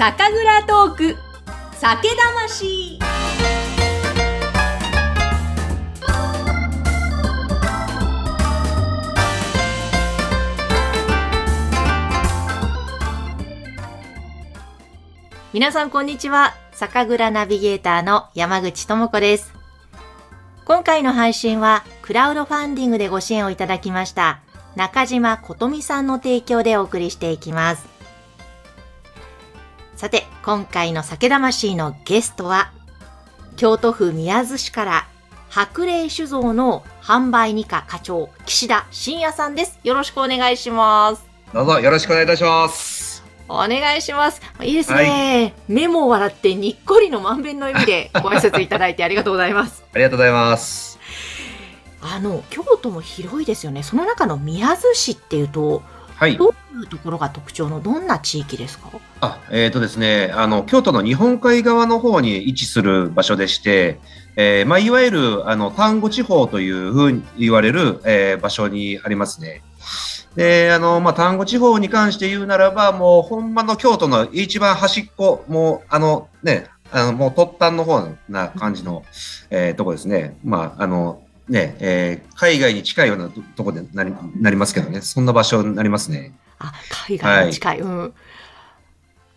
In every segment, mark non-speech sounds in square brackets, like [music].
酒蔵トーク。酒魂。皆さんこんにちは。酒蔵ナビゲーターの山口智子です。今回の配信はクラウドファンディングでご支援をいただきました中島琴美さんの提供でお送りしていきます。さて、今回の酒魂のゲストは、京都府宮津市から白霊酒造の販売二課課長、岸田信也さんです。よろしくお願いします。どうぞよろしくお願いいたします。お願いします。いいですね。目も笑ってにっこりの満遍の笑みでご挨拶いただいてありがとうございます。[laughs] ありがとうございます。あの、京都も広いですよね。その中の宮津市っていうと、はい。どういうところが特徴のどんな地域ですか？あ、えっ、とですね、あの、京都の日本海側の方に位置する場所でして、えーまあ、いわゆる、あの、丹後地方というふうに言われる、えー場所にありますね。で、あの、まあ、丹後地方に関して言うならば、もう、ほんまの京都の一番端っこ、もう、あの、ね、あの、もう、突端の方な感じの、えーとこですね。まあ、あの、ね、えー海外に近いようなととこでなりなりますけどね、そんな場所になりますね。あ、海外に近い。うん。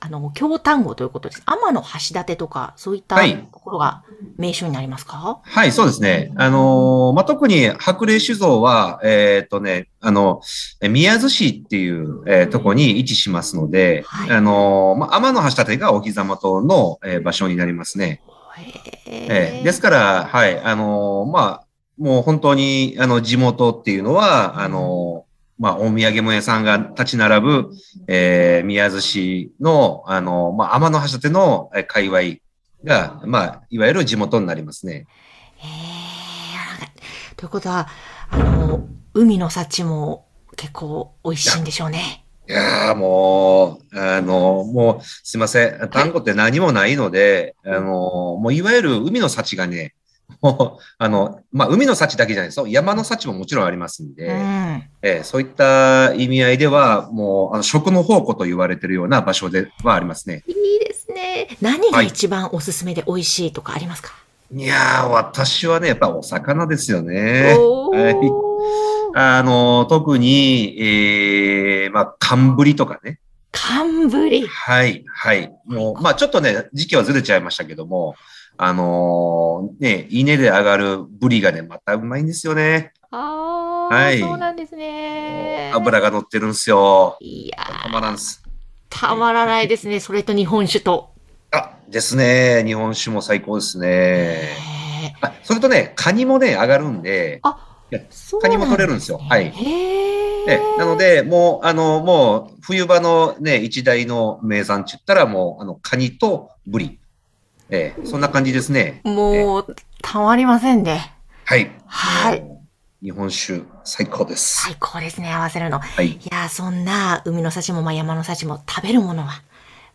あの、京丹後ということです。天の橋立とか、そういったはいところが名所になりますか、はい、そうですね。あのーまあ、特に白霊酒造は、えっ、とね、あの、え宮津市っていう、えーとこに位置しますので、はいあのーまあ、天の橋立がお膝元の、えー場所になりますね。へえーですから、はい、あのーまあ、もう本当に、あの、地元っていうのは、あのーまあ、お土産物屋さんが立ち並ぶ、えー宮津市の、あのーまあ、天の橋立の、えー界隈が、まあ、いわゆる地元になりますね。へーということは、あの、海の幸も結構美味しいんでしょうね。いやーもう、あの、もう、すいません。単語って何もないので、あの、もういわゆる海の幸がね、[laughs] あの、まあ、海の幸だけじゃないですよ。山の幸ももちろんありますんで、うん。えーそういった意味合いでは、もう、あの、食の宝庫と言われているような場所ではありますね。いいですね。何が一番おすすめで美味しいとかありますか、いやー、私はね、やっぱお魚ですよね。はいあの、特に、えー、まあ、寒ぶりとかね。寒ぶり。はい、はい。もう、まあちょっとね、時期はずれちゃいましたけども、あのーね、稲で上がるブリがね、またうまいんですよね。ああ、はいそうなんですね。油が乗ってるんですよ。いやたまらんです。たまらないですね。それと日本酒と。あ、ですね。日本酒も最高ですね。へあ、それとね、カニもね、上がるんで、ーそうカニも取れるんですよはいへえなので、もう、あの、もう、冬場のね、一大の名産って言ったら、もう、あの、カニとブリ。ええ、そんな感じですね。もう、たまりませんね。はい。はい。日本酒、最高です。最高ですね、合わせるの。はい。いやー、そんな海の幸もまあ山の幸も食べるものは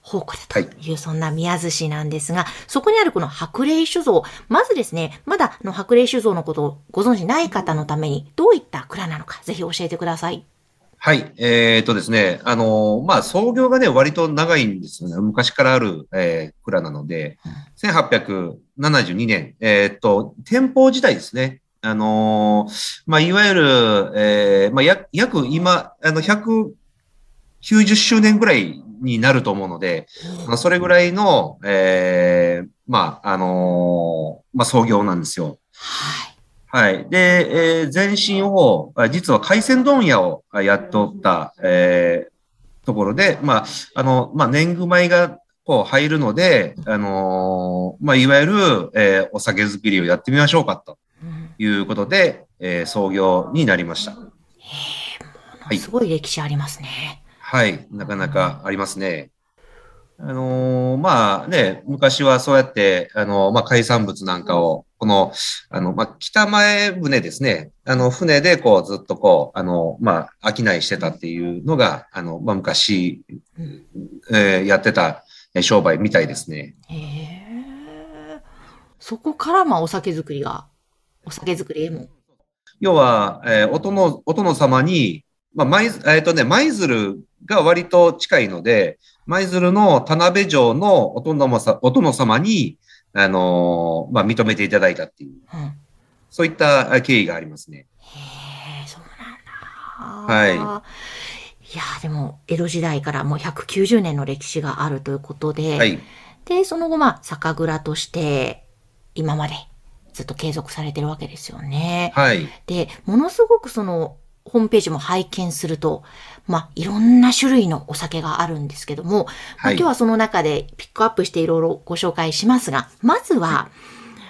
宝庫だという、そんな宮津市なんですが、そこにあるこの白霊酒造。まずですね、まだあの白霊酒造のことをご存知ない方のために、どういった蔵なのか、ぜひ教えてください。はい。えっ、とですね、あのーまあ、創業がね、割と長いんですよね。昔からある、えー蔵なので、1872年、えっ、と、店舗時代ですね。あのまあ、いわゆる、えーまあ、や約今、あの、190周年ぐらいになると思うので、まあそれぐらいの、えーまあ、あのまあ、創業なんですよ。はい。はい。で、えー前身を、あ実は海鮮問屋をあやっとった、えーところで、まあ、あの、まあ、年貢米が、こう入るので、あのーまあ、いわゆる、えーお酒作りをやってみましょうか、とうんいうことで、えー創業になりました。はいすごい歴史ありますね。はい。なかなかありますね。あのーまあね、昔はそうやって、あのーまあ海産物なんかを、この、あの、まあ北前船ですね。あの、船でこうずっとこう、あの、まあ、商いしてたっていうのが、あの、まあ昔、うんえーやってたえー商売みたいですね。へえ。そこからまあお酒作りが、お酒作りへも。要は、えーお殿、お殿様に、まあ、舞、えっ、とね、舞鶴が割と近いので、舞鶴の田辺城のお殿さお殿様に、あのーまあ、認めていただいたっていう、うん。そういった経緯がありますね。へえ、そうなんだ。はいいやーでも、江戸時代からもう190年の歴史があるということで、はい。で、その後、まあ、酒蔵として、今までずっと継続されてるわけですよね。はい。で、ものすごくその、ホームページも拝見すると、まあ、いろんな種類のお酒があるんですけども、まあ、はい今日はその中でピックアップしていろいろご紹介しますが、まずは、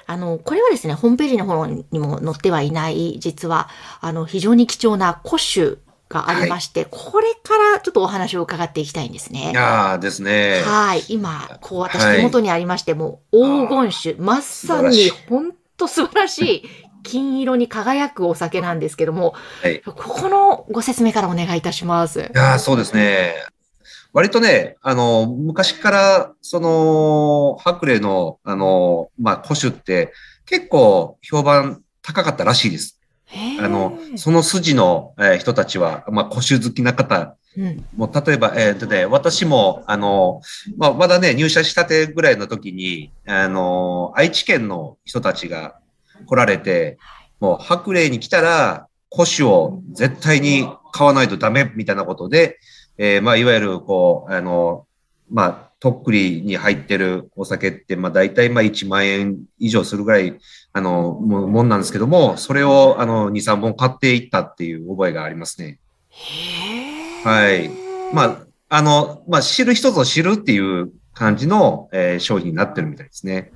あの、これはですね、ホームページの方にも載ってはいない、実は、あの、非常に貴重な古酒がありまして、これからちょっとお話を伺っていきたいんですね。いやーですね。はい。今、こう私はい手元にありまして、もう黄金酒、まさに本当素晴らしい金色に輝くお酒なんですけども、はい。いここのご説明からお願いいたします。やーそうですね。割とね、あの、昔から、その、白麗の、あの、まあ、古酒って、結構評判高かったらしいです。あの、その筋の、えー人たちは、まあ、古酒好きな方、うん。もう例えば、えーとね、私も、あの、まあ、まだね、入社したてぐらいの時に、あの、愛知県の人たちが来られて、もう白麗に来たら、古酒を絶対に買わないとダメみたいなことで、えーまあ、いわゆる、こう、あの、まあ、とっくりに入ってるお酒って、まあ、大体、まあ、1万円以上するぐらい、あの、ももんなんですけども、それを、あの、2、3本買っていったっていう覚えがありますね。はいまあ、あの、まあ、知る人ぞ知るっていう感じの、えー商品になってるみたいですね。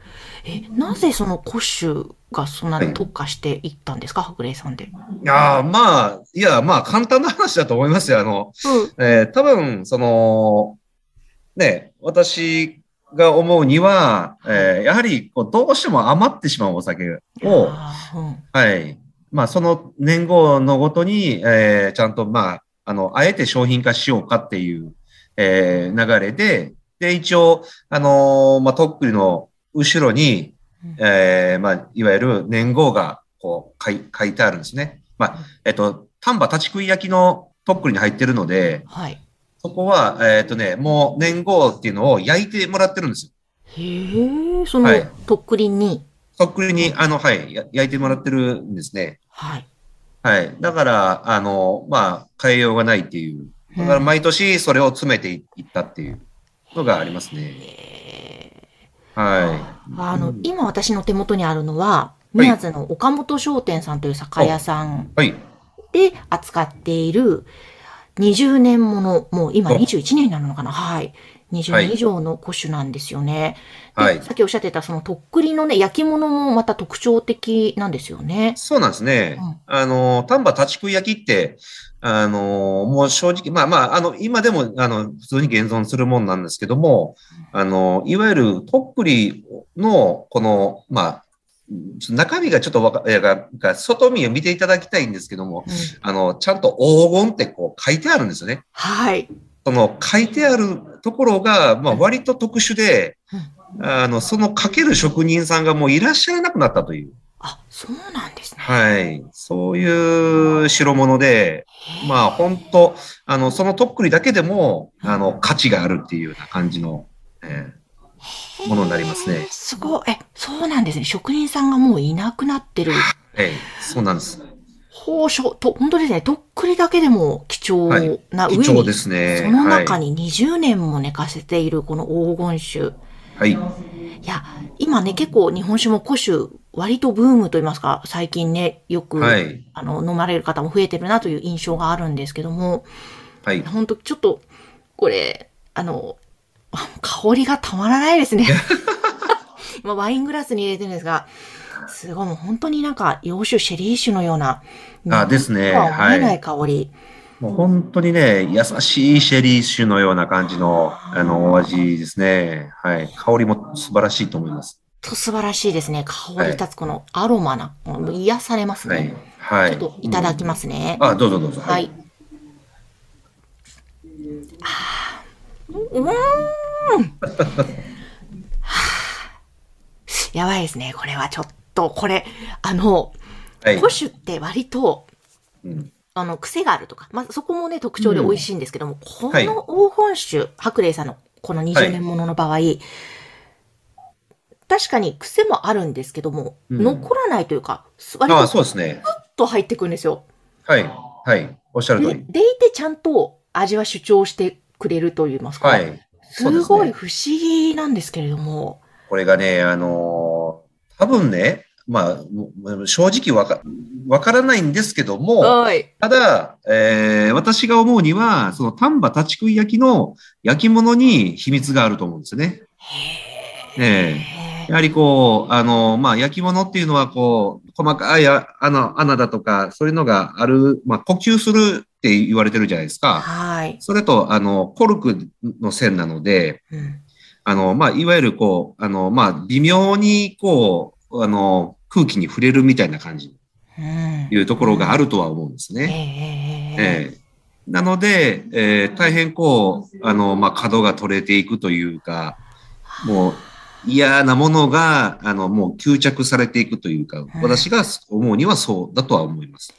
え、なぜその古酒がそんなに特化していったんですか、白麗さんで。いやーまあ、いや、まあ、簡単な話だと思いますよ。あの、うん。えー多分、その、ね、私が思うには、えーやはり、こう、どうしても余ってしまうお酒を、うん。はい。まあ、その年号のごとに、えーちゃんと、まあ、あの、あえて商品化しようかっていう、えー流れで、で、一応、あのーまあ、とっくりの後ろに、うんえーまあ、いわゆる年号が、こう、書い書いてあるんですね。まあ、えっと、丹波立ち食い焼きのとっくりに入ってるので、はい。そこは、えっとね、もう年号っていうのを焼いてもらってるんですよ。へえ、そのはい、とっくりに、とっくりに、あの、はい、や焼いてもらってるんですね。はい。はい。だから、あの、まあ、変えようがないっていう。だから毎年それを詰めていったっていうのがありますね。はあの、今私の手元にあるのは、はい宮津の岡本商店さんという酒屋さん。で扱っている20年もの、もう今お21年になるのかなはい。20はい年以上の古酒なんですよね。ではいさっきおっしゃってたそのとっくりのね、焼き物もまた特徴的なんですよね。そうなんですね。うんあの、丹波立ち食い焼きって、あの、もう正直、まあまあ、あの、今でも、あの、普通に現存するもんなんですけども、あの、いわゆるとっくりの、この、まあ、中身がちょっとわか、いや外見を見ていただきたいんですけども、うんあの、ちゃんと黄金ってこう書いてあるんですよね。はい。その書いてあるところが、まあ割と特殊で、あの、その書ける職人さんがもういらっしゃらなくなったという。あ、そうなんですね。はい。そういう代物で、まあ本当あの、そのとっくりだけでも、あの、価値があるっていうような感じの、えーものになりますね。すごい。え、そうなんですね。職人さんがもういなくなってる。はい。そうなんです。宝書と、本当ですね。とっくりだけでも貴重な上に、貴重ですね。その中に。に20年も寝かせているこの黄金酒。はい。いや、今ね、結構日本酒も古酒、割とブームと言いますか、最近ね、よく、はい。あの、飲まれる方も増えてるなという印象があるんですけども、はい。本当ちょっと、これ、あの、あ香りがたまらないですね。[laughs] 今、ワイングラスに入れてるんですが、すごい、もう本当になんか、洋酒、シェリー酒のような、あですねなんか思えなはいい香り。もう本当にね、優しいシェリー酒のような感じの、あの、お味ですね。はい。香りも素晴らしいと思います。と素晴らしいですね。香り立つこのアロマな、もう癒されますはいね。。はい。ちょっといただきますね。あ、どうぞどうぞ。はい。。あーうーん。[laughs] はあやばいですね。これはちょっと、これ、あの、はい。古酒って割と、うんあの、癖があるとか、まあ、そこもね、特徴で美味しいんですけども、こはいの黄金酒、白麗さんのこの20年ものの場合、確かに癖もあるんですけども、うん残らないというか、割とそうですね。スッと入ってくるんですよ。はい。はい。おっしゃる通で、り。でいてちゃんと味は主張してくれると言いますか。はい。すすねごい不思議なんですけれども。これがね、あのー多分ね、まあ、も正直わか、わからないんですけども、はい。ただ、えー私が思うには、その丹波立ち食い焼きの焼き物に秘密があると思うんですよね。へええやはりこう、あの、まあ、焼き物っていうのは、こう、細かいあ穴、穴だとか、そういうのがある、まあ、呼吸するって言われてるじゃないですか。はい。それと、あの、コルクの線なので、うん。あの、まあ、いわゆるこう、あの、まあ、微妙にこう、あの、空気に触れるみたいな感じいうところがあるとは思うんですええね。ええええなので、えー大変こう、あの、まあ、角が取れていくというか、もう嫌なものが、あの、もう吸着されていくというか、私が思うにはそうだとは思います。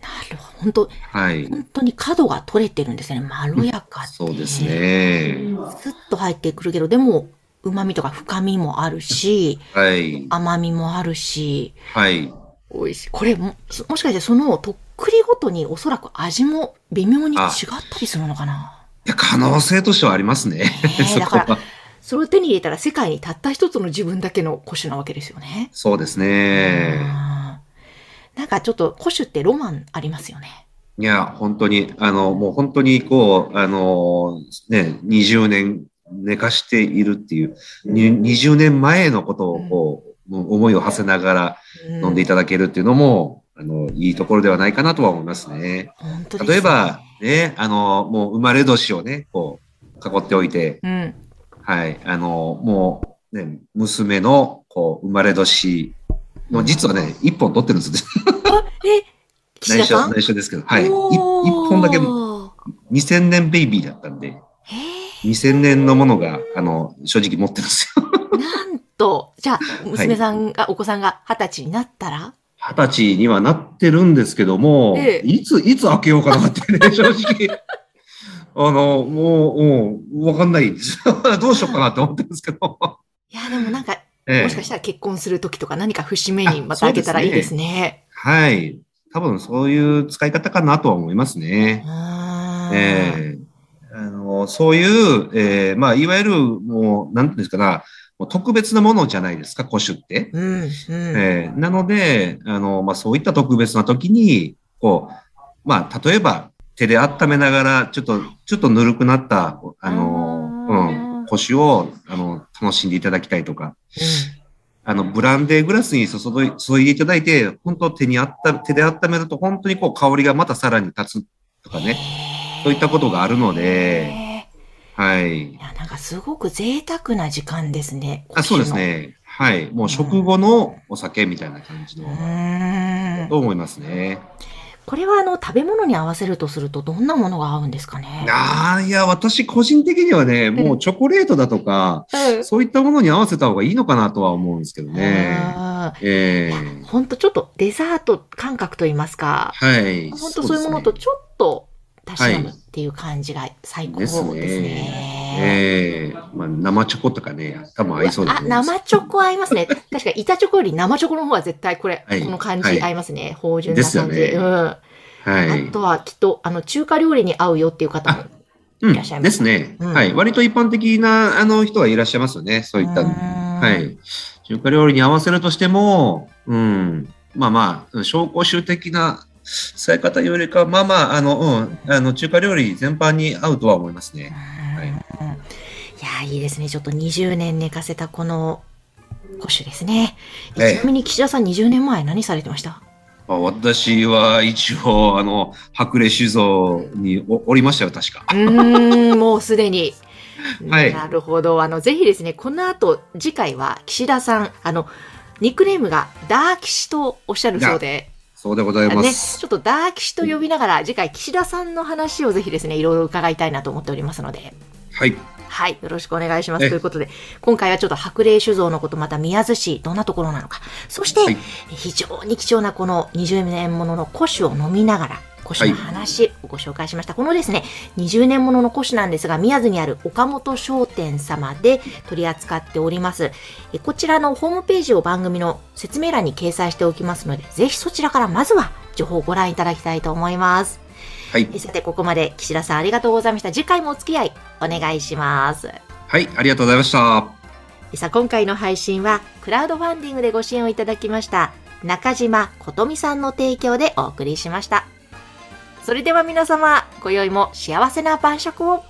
なるほど。本当はい。本当に角が取れてるんですね。まろやかで。そうです。ね。スッと入ってくるけど、でも、旨味とか深みもあるし、はい。甘みもあるし、はい。美味しい。これも、そもしかしてそのとっくりごとにおそらく味も微妙に違ったりするのかな？いや可能性としてはありますね。ねえ [laughs] そだから。それを手に入れたら世界にたった一つの自分だけの古酒なわけですよね。そうですうんね。なんかちょっと古酒ってロマンありますよね。いや、本当に、あの、もう本当にこう、あの、ね、20年寝かしているっていう、に20年前のことをこう、思いを馳せながらうん。飲んでいただけるっていうのも、あの、いいところではないかなとは思いますね。例えば、ね、あの、もう生まれ年をね、こう、囲っておいて、うん。はい、あの、もう、ね、娘の、こう、生まれ年の、実はね、一本取ってるんですあ、え、岸 [laughs] 内緒、内緒ですけど、はい。い一本だけ2000年ベイビーだったんで、へ2000年のものが、あの、正直持ってるんですよ。えなんと、じゃあ、娘さんが、お子さんが二十歳になったら？二十歳にはなってるんですけども、ええいつ、いつ開けようかなってね、正直。[laughs] あの、もう、もう、わかんないです。[laughs] どうしようかなって思ってるんですけど。いや、でもなんか、ええもしかしたら結婚するときとか何か節目にまた開けたらいいですね。はい。多分そういう使い方かなとは思いますね。ええあの、そういう、ええまあ、いわゆる、もう、なんていうんですかな、特別なものじゃないですか、古酒って。うん、うん。ええなので、あの、まあ、そういった特別な時に、こう、まあ、例えば、手で温めながら、ちょっと、ちょっとぬるくなった、あの、うん、古酒を、あの、楽しんでいただきたいとか、あの、ブランデーグラスに注い注いでいただいて、本当手にあった、手で温めると本当にこう香りがまたさらに立つとかね。そういったことがあるのでへはいーい。や、なんかすごく贅沢な時間ですね。あそうですね。はい。もう食後のお酒みたいな感じうの。と思いますね。これはあの、食べ物に合わせるとするとどんなものが合うんですかね？ああ、いや、私個人的にはね、もうチョコレートだとか、うんそういったものに合わせた方がいいのかなとは思うんですけどね。ええほんとちょっとデザート感覚といいますか、はい。ほんとそういうものとそちょっとたしなっていう感じが最高でですすね。ね。ええまあ、生チョコとかね、多分合いそうだあ、と思います。生チョコ合いますね。確か板チョコより生チョコの方が絶対これ、はいこの感はいじ合いますね。芳醇な感じ。ねうん。はいあ。とはきっと、あの、中華料理に合うよっていう方も。うんいらっしゃいますですね、うんはい。割と一般的な、あの、人はいらっしゃいますよね。そういった。うーんはい。中華料理に合わせるとしても、うん。まあまあ、紹興酒的な使い方よりか、まあまあ、あの、うん。あの、中華料理全般に合うとは思いますね。はいうんいや、いいですね。ちょっと20年寝かせたこの古酒ですね。ええちなみに岸田さん20年前何されてました？まあ私は一応、あの、白麗酒造におおりましたよ、確か。うーん、もうすでに。[laughs] はいなるほど。あの、ぜひですね、この後、次回は岸田さん、あの、ニックネームがダーキシとおっしゃるそうで、そうでございまね、す。ちょっとダーキシと呼びながら、次回岸田さんの話をぜひですね、いろいろ伺いたいなと思っておりますので、はい。はい、よろしくお願いします。えということで、今回はちょっと白麗酒造のこと、また宮津市、どんなところなのか、そして、はい非常に貴重なこの20年ものの古酒を飲みながら、古紙の話をご紹介しました。はい、このですね、20年ものの古紙なんですが、宮津にある岡本商店様で取り扱っております。えこちらのホームページを番組の説明欄に掲載しておきますので、ぜひそちらからまずは情報をご覧いただきたいと思います。はい。さて、ここまで岸田さんありがとうございました。次回もお付き合いお願いします。はい、ありがとうございました。さあ、今回の配信は、クラウドファンディングでご支援をいただきました、中島琴美さんの提供でお送りしました。それでは皆様、今宵も幸せな晩酌を。